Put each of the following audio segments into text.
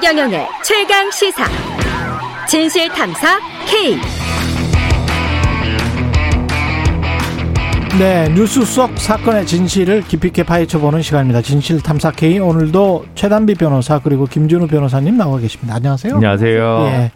최경영의 최강 시사. 진실 탐사 K. 네, 뉴스 속 사건의 진실을 깊이 있게 파헤쳐보는 시간입니다. 진실 탐사 K 오늘도 최단비 변호사 그리고 김준우 변호사님 나와 계십니다. 안녕하세요. 안녕하세요. 예,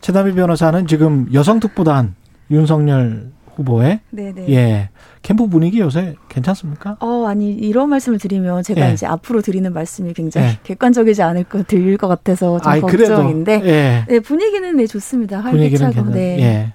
최단비 변호사는 지금 여성특보단 윤석열 후보의 네네. 예 캠프 분위기 요새 괜찮습니까? 어 아니 이런 말씀을 드리면 제가 예. 이제 앞으로 드리는 말씀이 굉장히 예. 객관적이지 않을 거 들릴 것 같아서 좀 아이, 걱정인데 예, 네 분위기는 네 좋습니다. 분위기는 활기차고. 네. 예.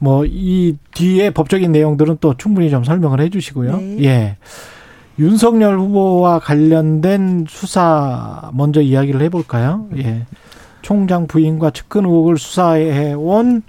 뭐 이 뒤에 법적인 내용들은 또 충분히 좀 설명을 해 주시고요. 네. 예. 윤석열 후보와 관련된 수사 먼저 이야기를 해볼까요? 예. 총장 부인과 측근 의혹을 수사해온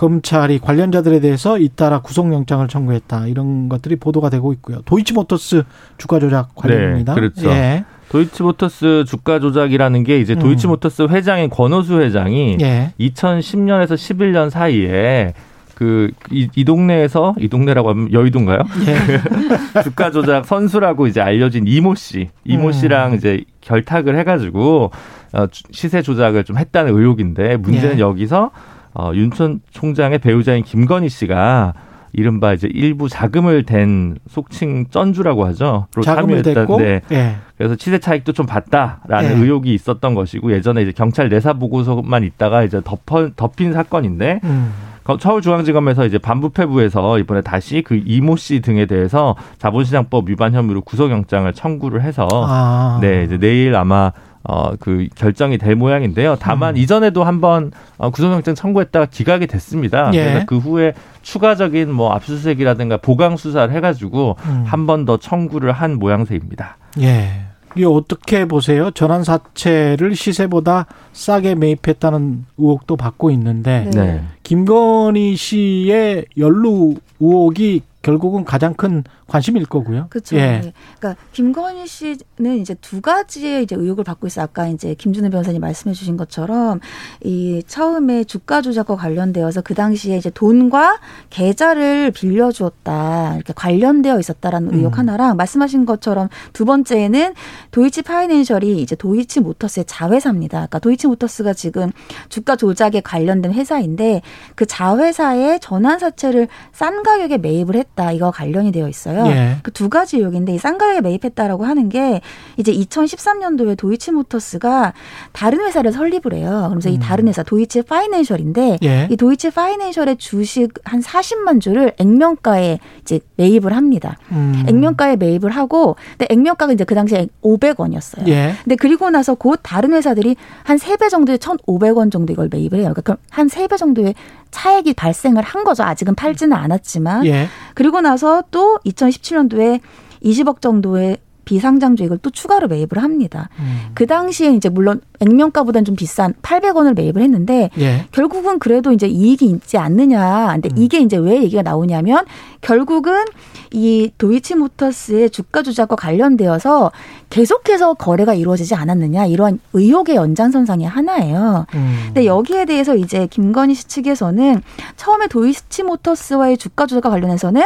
검찰이 관련자들에 대해서 잇따라 구속영장을 청구했다. 이런 것들이 보도가 되고 있고요. 도이치모터스 주가 조작 관련입니다. 네, 그렇죠. 예. 도이치모터스 주가 조작이라는 게 이제 음. 도이치모터스 회장인 권오수 회장이 예. 2010년에서 11년 사이에 그이 동네에서 이 동네라고 하면 여의도인가요? 예. 주가 조작 선수라고 이제 알려진 이모 씨, 이모 음. 씨랑 이제 결탁을 해가지고 어, 주- 시세 조작을 좀 했다는 의혹인데 문제는 예. 여기서 어, 윤천 총장의 배우자인 김건희 씨가 이른바 이제 일부 자금을 댄 속칭 쩐주라고 하죠. 로 자금을 댔고 네. 예. 그래서 치세 차익도 좀 봤다라는 예. 의혹이 있었던 것이고 예전에 이제 경찰 내사 보고서만 있다가 이제 덮어, 덮인 사건인데 음. 거- 서울중앙지검에서 이제 반부패부에서 이번에 다시 그 이모 씨 등에 대해서 자본시장법 위반 혐의로 구속영장을 청구를 해서 아. 네 이제 내일 아마 어 그 결정이 될 모양인데요. 다만 음. 이전에도 한번 어, 구속영장 청구했다가 기각이 됐습니다. 예. 그래서 그 후에 추가적인 뭐 압수수색이라든가 보강 수사를 해가지고 음. 한번 더 청구를 한 모양새입니다. 예. 이게 어떻게 보세요? 전환 사채를 시세보다 싸게 매입했다는 의혹도 받고 있는데 네. 네. 김건희 씨의 연루 의혹이 결국은 가장 큰 관심일 거고요. 그렇죠. 예. 네. 그러니까 김건희 씨는 이제 두 가지의 이제 의혹을 받고 있어. 요 아까 이제 김준우 변호사님 말씀해주신 것처럼 이 처음에 주가 조작과 관련되어서 그 당시에 이제 돈과 계좌를 빌려주었다 이렇게 관련되어 있었다라는 음. 의혹 하나랑 말씀하신 것처럼 두 번째는 도이치 파이낸셜이 이제 도이치 모터스의 자회사입니다. 그러니까 도이치 모터스가 지금 주가 조작에 관련된 회사인데 그 자회사에 전환 사채를 싼 가격에 매입을 했다. 이거 관련이 되어 있어요. 예. 그두 가지 의혹인데 이 싼 가격에 매입했다라고 하는 게 이제 2013년도에 도이치모터스가 다른 회사를 설립을 해요. 이 음. 다른 회사 도이치 파이낸셜인데 예. 이 도이치 파이낸셜의 주식 한 40만 주를 액면가에 이제 매입을 합니다. 음. 액면가에 매입을 하고 근데 액면가가 이제 그 당시에 500원이었어요. 예. 근데 그리고 나서 곧 다른 회사들이 한세배 정도의 1,500원 정도 이걸 매입을 해요. 그러니까 한세배 정도의 차액이 발생을 한 거죠. 아직은 팔지는 않았지만. 예. 그리고 나서 또 2017년도에 20억 정도의 비상장주익을 또 추가로 매입을 합니다. 음. 그 당시에 이제 물론 액면가보다는 좀 비싼 800원을 매입을 했는데 예. 결국은 그래도 이제 이익이 있지 않느냐. 근데 음. 이게 이제 왜 얘기가 나오냐면 결국은 이 도이치모터스의 주가 조작과 관련되어서 계속해서 거래가 이루어지지 않았느냐 이런 의혹의 연장선상의 하나예요. 음. 근데 여기에 대해서 이제 김건희 씨 측에서는 처음에 도이치모터스와의 주가 조작과 관련해서는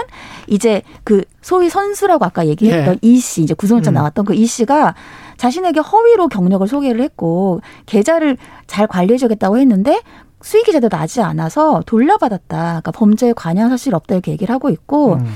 이제 그 소위 선수라고 아까 얘기했던 예. 이 씨, 이제 구속영장 음. 나왔던 그 이 씨가 자신에게 허위로 경력을 소개를 했고 계좌를 잘 관리해주겠다고 했는데 수익이 제대로 나지 않아서 돌려받았다. 그러니까 범죄에 관여한 사실이 없다 이렇게 얘기를 하고 있고 음.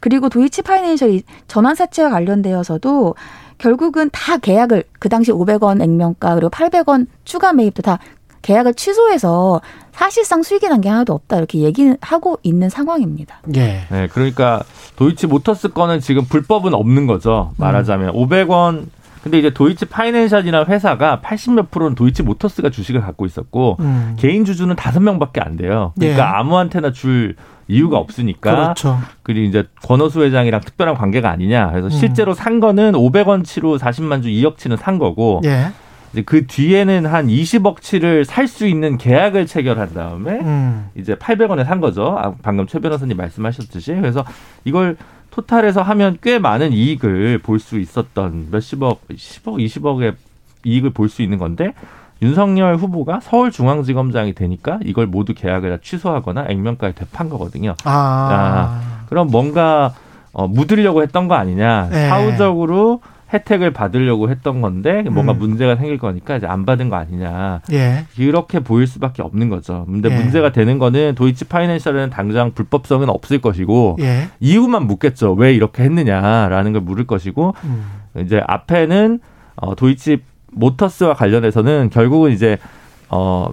그리고 도이치 파이낸셜이 전환 사채와 관련되어서도 결국은 다 계약을 그 당시 500원 액면가 그리고 800원 추가 매입도 다 계약을 취소해서 사실상 수익이 난 게 하나도 없다 이렇게 얘기하고 있는 상황입니다. 예. 네, 그러니까 도이치 모터스 거는 지금 불법은 없는 거죠. 말하자면 500원. 근데 이제 도이치 파이낸셜이나 회사가 80몇 프로는 도이치 모터스가 주식을 갖고 있었고 음. 개인 주주는 다섯 명밖에 안 돼요. 그러니까 예. 아무한테나 줄 이유가 없으니까 그렇죠. 그리고 이제 권호수 회장이랑 특별한 관계가 아니냐. 그래서 음. 실제로 산 거는 500원치로 40만 주 2억치는 산 거고 예. 이제 그 뒤에는 한 20억치를 살 수 있는 계약을 체결한 다음에 음. 이제 800원에 산 거죠. 아, 방금 최 변호사님 말씀하셨듯이. 그래서 이걸 토탈에서 하면 꽤 많은 이익을 볼 수 있었던 몇십억, 10억, 20억의 이익을 볼 수 있는 건데 윤석열 후보가 서울중앙지검장이 되니까 이걸 모두 계약을 다 취소하거나 액면가에 되판 거거든요. 아. 그럼 뭔가 어, 묻으려고 했던 거 아니냐. 네. 사후적으로 혜택을 받으려고 했던 건데 뭔가 음. 문제가 생길 거니까 이제 안 받은 거 아니냐. 예. 이렇게 보일 수밖에 없는 거죠. 근데 예. 문제가 되는 거는 도이치 파이낸셜은 당장 불법성은 없을 것이고 예. 이유만 묻겠죠. 왜 이렇게 했느냐라는 걸 물을 것이고 음. 이제 앞에는 어 도이치 모터스와 관련해서는 결국은 이제 어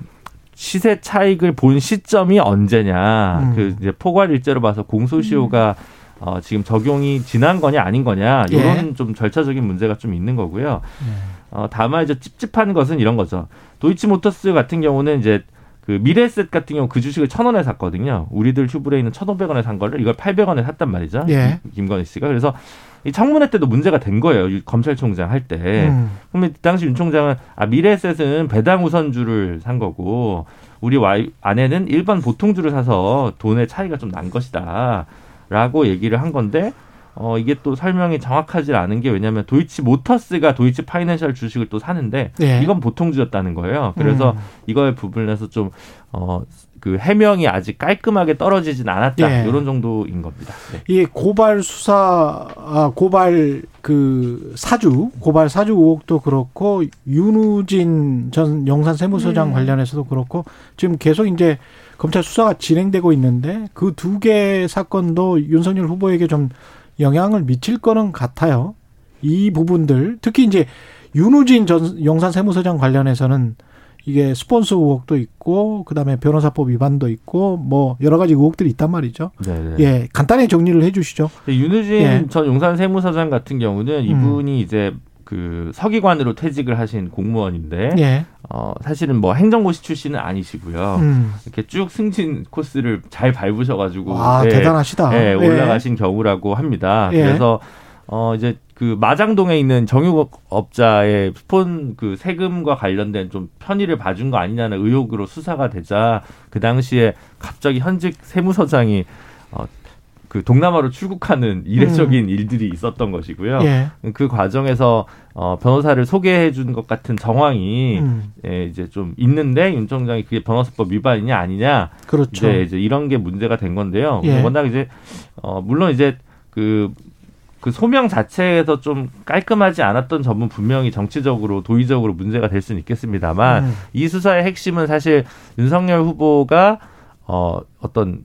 시세 차익을 본 시점이 언제냐. 음. 그 이제 포괄 일제로 봐서 공소시효가 어 지금 적용이 지난 거냐 아닌 거냐 이런 예. 좀 절차적인 문제가 좀 있는 거고요. 예. 어 다만 이제 찝찝한 것은 이런 거죠. 도이치모터스 같은 경우는 이제 그 미래에셋 같은 경우 그 주식을 천 원에 샀거든요. 우리들 휴브레인은 천오백 원에 산 거를 이걸 팔백 원에 샀단 말이죠. 예. 김건희 씨가 그래서 이 청문회 때도 문제가 된 거예요. 유- 검찰총장 할 때. 음. 그러면 당시 윤 총장은 아 미래에셋은 배당 우선주를 산 거고 우리 와이 아내는 일반 보통주를 사서 돈의 차이가 좀 난 것이다 라고 얘기를 한 건데 어 이게 또 설명이 정확하지 않은 게 왜냐하면 도이치 모터스가 도이치 파이낸셜 주식을 또 사는데 예. 이건 보통 주였다는 거예요. 그래서 음. 이거에 부분에서 좀 어 그 해명이 아직 깔끔하게 떨어지진 않았다 예. 이런 정도인 겁니다. 네. 이 고발 수사 아 고발 그 사주 고발 사주 의혹도 그렇고 윤우진 전 용산 세무서장 네. 관련해서도 그렇고 지금 계속 이제 검찰 수사가 진행되고 있는데 그 두 개 사건도 윤석열 후보에게 좀 영향을 미칠 거는 같아요. 이 부분들 특히 이제 윤우진 전 용산 세무서장 관련해서는 이게 스폰서 의혹도 있고 그다음에 변호사법 위반도 있고 뭐 여러 가지 의혹들이 있단 말이죠. 네, 네. 예, 간단히 정리를 해 주시죠. 근데 윤우진 예. 전 용산 세무서장 같은 경우는 이분이 이제 그 서기관으로 퇴직을 하신 공무원인데 예. 어 사실은 뭐 행정고시 출신은 아니시고요. 음. 이렇게 쭉 승진 코스를 잘 밟으셔가지고 와, 예, 대단하시다. 예, 올라가신 경우라고 합니다. 예. 그래서 어 이제 그 마장동에 있는 정유업자의 스폰 그 세금과 관련된 좀 편의를 봐준 거 아니냐는 의혹으로 수사가 되자 그 당시에 갑자기 현직 세무서장이 어 그 동남아로 출국하는 이례적인 일들이 있었던 것이고요. 음. 예. 그 과정에서 어 변호사를 소개해 준 것 같은 정황이 음. 예, 이제 좀 있는데 윤 총장이 그게 변호사법 위반이냐 아니냐 그렇죠. 이제, 이제 이런 게 문제가 된 건데요. 예. 워낙 이제 어 물론 이제 그그 소명 자체에서 좀 깔끔하지 않았던 점은 분명히 정치적으로 도의적으로 문제가 될 수는 있겠습니다만 음. 이 수사의 핵심은 사실 윤석열 후보가 어 어떤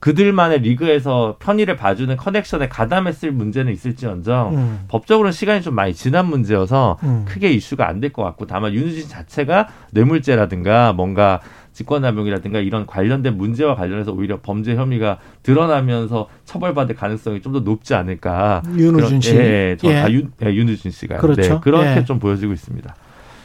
그들만의 리그에서 편의를 봐주는 커넥션에 가담했을 문제는 있을지언정 음. 법적으로는 시간이 좀 많이 지난 문제여서 음. 크게 이슈가 안 될 것 같고 다만 윤우진 자체가 뇌물죄라든가 뭔가 직권남용이라든가 이런 관련된 문제와 관련해서 오히려 범죄 혐의가 드러나면서 처벌받을 가능성이 좀 더 높지 않을까. 윤우진 씨. 예, 예, 저, 예. 아, 윤, 예, 윤우진 씨가. 그렇죠. 네, 그렇게 예. 좀 보여지고 있습니다.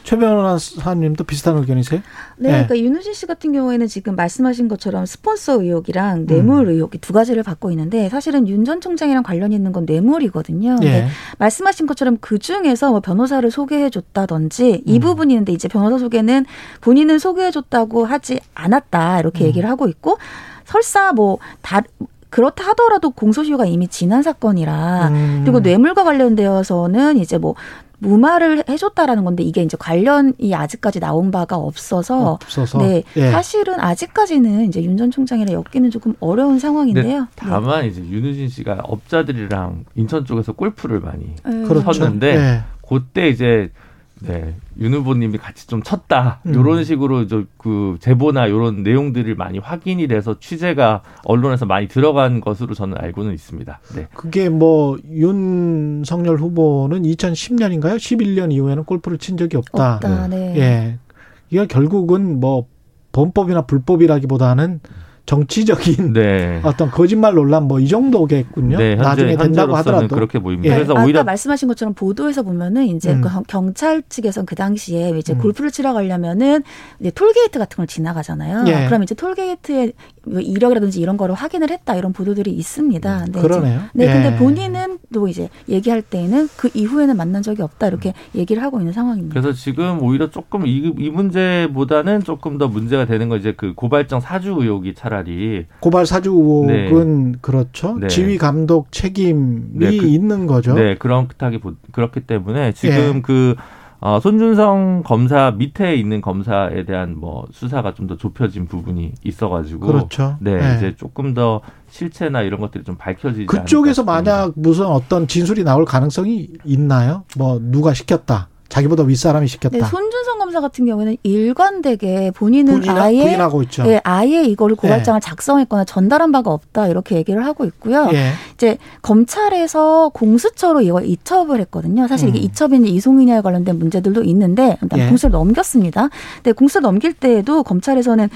최 변호사님도 비슷한 의견이세요? 네, 네. 그러니까 윤우진 씨 같은 경우에는 지금 말씀하신 것처럼 스폰서 음. 의혹이랑 뇌물 의혹이 두 가지를 받고 있는데 사실은 윤 전 총장이랑 관련이 있는 건 뇌물이거든요. 예. 말씀하신 것처럼 그 중에서 뭐 변호사를 소개해 줬다든지 이 음. 부분이 있는데 이제 변호사 소개는 본인은 소개해 줬다고 하지 않았다 이렇게 음. 얘기를 하고 있고 설사 뭐다 그렇다 하더라도 공소시효가 이미 지난 사건이라 음. 그리고 뇌물과 관련되어서는 이제 뭐 무마를 해줬다라는 건데 이게 이제 관련이 아직까지 나온 바가 없어서 없어서. 네 예. 사실은 아직까지는 이제 윤 전 총장이랑 엮기는 조금 어려운 상황인데요. 네. 다만 이제 윤우진 씨가 업자들이랑 인천 쪽에서 골프를 많이 네. 그렇죠. 쳤는데 예. 그때 이제 네, 윤 후보님이 같이 좀 쳤다. 음. 요런 식으로 저 그 제보나 요런 내용들을 많이 확인이 돼서 취재가 언론에서 많이 들어간 것으로 저는 알고는 있습니다. 네. 그게 뭐 윤석열 후보는 2010년인가요? 11년 이후에는 골프를 친 적이 없다. 없다. 네. 예. 이게 결국은 뭐 범법이나 불법이라기보다는 정치적인 네. 어떤 거짓말 논란 뭐 이 정도겠군요. 네, 현재, 나중에 된다고 하더라도. 그렇게 보입니다. 예. 그래서 아까 오히려 말씀하신 것처럼 보도에서 보면은 이제 음. 그 경- 경찰 측에선 그 당시에 이제 음. 골프를 치러 가려면은 이제 톨게이트 같은 걸 지나가잖아요. 예. 그럼 이제 톨게이트의 뭐 이력이라든지 이런 거를 확인을 했다 이런 보도들이 있습니다. 근데 이제 그러네요. 네, 예. 근데 본인은 또 이제 얘기할 때에는 그 이후에는 만난 적이 없다 이렇게 얘기를 하고 있는 상황입니다. 그래서 지금 오히려 조금 이, 이 문제보다는 조금 더 문제가 되는 건 이제 그 고발장 사주 의혹이 차라리 고발 사주 의혹은 그렇죠. 네. 지휘 감독 책임이 네, 그- 있는 거죠. 네 그렇다기 보- 그렇기 때문에 지금 예. 그 어, 손준성 검사 밑에 있는 검사에 대한 뭐 수사가 좀 더 좁혀진 부분이 있어가지고 그렇죠. 네, 네. 이제 조금 더 실체나 이런 것들이 좀 밝혀지지 그쪽에서. 만약 무슨 어떤 진술이 나올 가능성이 있나요? 뭐 누가 시켰다. 자기보다 윗사람이 시켰다. 네, 손준성 검사 같은 경우에는 일관되게 본인은 부인하, 아예 부인하고 있죠. 예, 아예 이거를 고발장을 작성했거나 전달한 바가 없다 이렇게 얘기를 하고 있고요. 예. 이제 검찰에서 공수처로 이걸 이첩을 했거든요. 사실 이게 음. 이첩이냐 이송이냐에 관련된 문제들도 있는데 예. 공수를 넘겼습니다. 근데 공수를 넘길 때에도 검찰에서는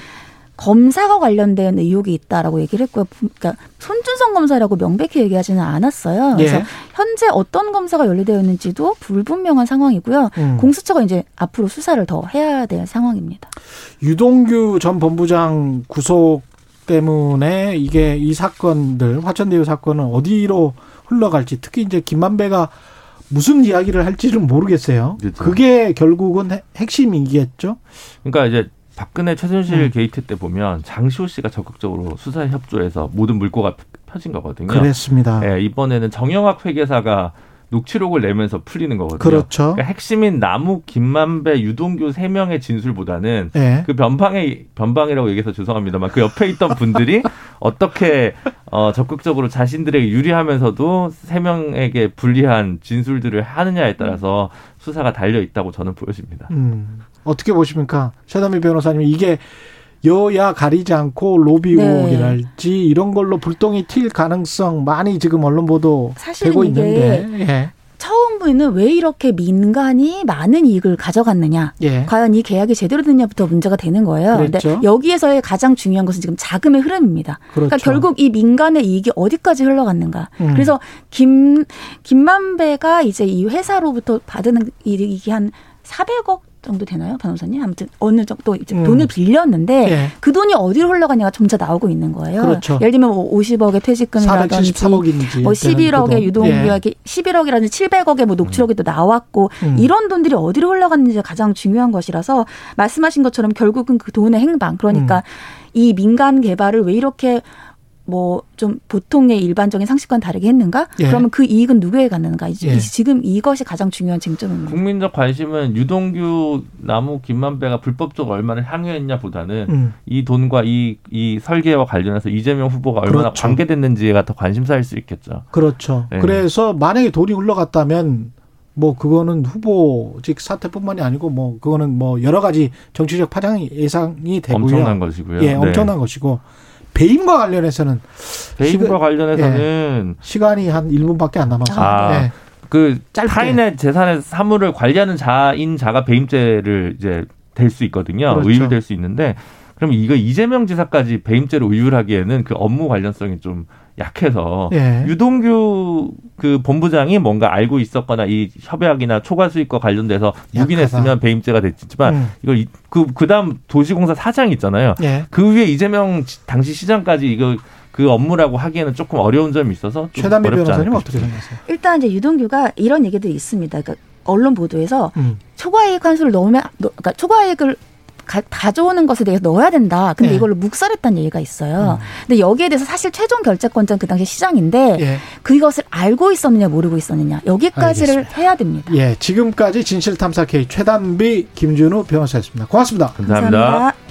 검사가 관련된 의혹이 있다라고 얘기를 했고요. 그러니까 손준성 검사라고 명백히 얘기하지는 않았어요. 그래서 예. 현재 어떤 검사가 연루되어 있는지도 불분명한 상황이고요. 음. 공수처가 이제 앞으로 수사를 더 해야 될 상황입니다. 유동규 전 본부장 구속 때문에 이게 이 사건들 화천대유 사건은 어디로 흘러갈지 특히 이제 김만배가 무슨 이야기를 할지는 모르겠어요. 그렇죠. 그게 결국은 핵- 핵심이겠죠. 그러니까 이제 박근혜 최순실 음. 게이트 때 보면 장시호 씨가 적극적으로 수사에 협조해서 모든 물꼬가 터진 거거든요. 그랬습니다. 네, 이번에는 정영학 회계사가 녹취록을 내면서 풀리는 거거든요. 그렇죠. 그러니까 핵심인 남욱, 김만배, 유동규 세 명의 진술보다는 예. 그 변방에 변방이라고 얘기해서 죄송합니다만 그 옆에 있던 분들이 어떻게 어, 적극적으로 자신들에게 유리하면서도 세 명에게 불리한 진술들을 하느냐에 따라서 수사가 달려 있다고 저는 보여집니다. 음. 어떻게 보십니까? 최담희 변호사님 이게 여야 가리지 않고 로비 네. 의혹이랄지 이런 걸로 불똥이 튈 가능성 많이 지금 언론 보도 되고 있는데 예. 처음부에는 왜 이렇게 민간이 많은 이익을 가져갔느냐. 예. 과연 이 계약이 제대로 됐냐부터 문제가 되는 거예요. 근데 그랬죠. 여기에서의 가장 중요한 것은 지금 자금의 흐름입니다. 그렇죠. 그러니까 결국 이 민간의 이익이 어디까지 흘러갔는가. 음. 그래서 김 김만배가 이제 이 회사로부터 받은 이익이 한 400억 정도 되나요, 변호사님? 아무튼 어느 정도 이제 음. 돈을 빌렸는데 예. 그 돈이 어디로 흘러가냐가 점차 나오고 있는 거예요. 그렇죠. 예를 들면 뭐 50억의 퇴직금이라든지 473억인지 뭐 11억의 예. 유동규에게 11억이라든지 700억의 뭐 녹취록이 또 나왔고 음. 이런 돈들이 어디로 흘러갔는지가 가장 중요한 것이라서 말씀하신 것처럼 결국은 그 돈의 행방 그러니까 음. 이 민간 개발을 왜 이렇게 뭐 좀 보통의 일반적인 상식과는 다르게 했는가? 예. 그러면 그 이익은 누구에게 갔는가? 이- 예. 지금 이것이 가장 중요한 쟁점입니다. 국민적 관심은 유동규, 남욱, 김만배가 불법적으로 얼마나 향유했냐보다는 음. 이 돈과 이, 이 설계와 관련해서 이재명 후보가 얼마나 그렇죠. 관계됐는지가 더 관심사일 수 있겠죠. 그렇죠. 네. 그래서 만약에 돈이 흘러갔다면 뭐 그거는 후보직 사태뿐만이 아니고 뭐 그거는 뭐 여러 가지 정치적 파장이 예상이 되고요. 엄청난 것이고요. 예, 네. 엄청난 것이고 배임과 관련해서는 배임과 시간- 관련해서는 시간이 한 1분밖에 안 남았어요. 아, 네. 그 짧게. 타인의 재산의 사물을 관리하는 자인 자가 배임죄를 이제 될 수 있거든요. 그렇죠. 의율될 수 있는데 그럼 이거 이재명 지사까지 배임죄로 의율하기에는 그 업무 관련성이 좀 약해서 예. 유동규 그 본부장이 뭔가 알고 있었거나 이 협약이나 초과 수익과 관련돼서 묵인했으면 약하다. 배임죄가 됐지만 음. 이걸 이- 그 그다음 도시공사 사장 있잖아요. 예. 그 위에 이재명 지- 당시 시장까지 이거 그 업무라고 하기에는 조금 어려운 점이 있어서 어렵지 변호사님 어떻게 생각하세요? 일단 이제 유동규가 이런 얘기들이 있습니다. 그러니까 언론 보도에서 음. 초과이익 환수를 넣으면 넣- 그러니까 초과이익을 가, 가져오는 것에 대해서 넣어야 된다. 근데 예. 이걸로 묵살했다는 얘기가 있어요. 근데 여기에 대해서 사실 최종 결재권자는 그 당시 시장인데 예. 그것을 알고 있었느냐 모르고 있었느냐 여기까지를 알겠습니다. 해야 됩니다. 예. 지금까지 진실탐사 K 최단비 김준우 변호사였습니다. 고맙습니다. 감사합니다.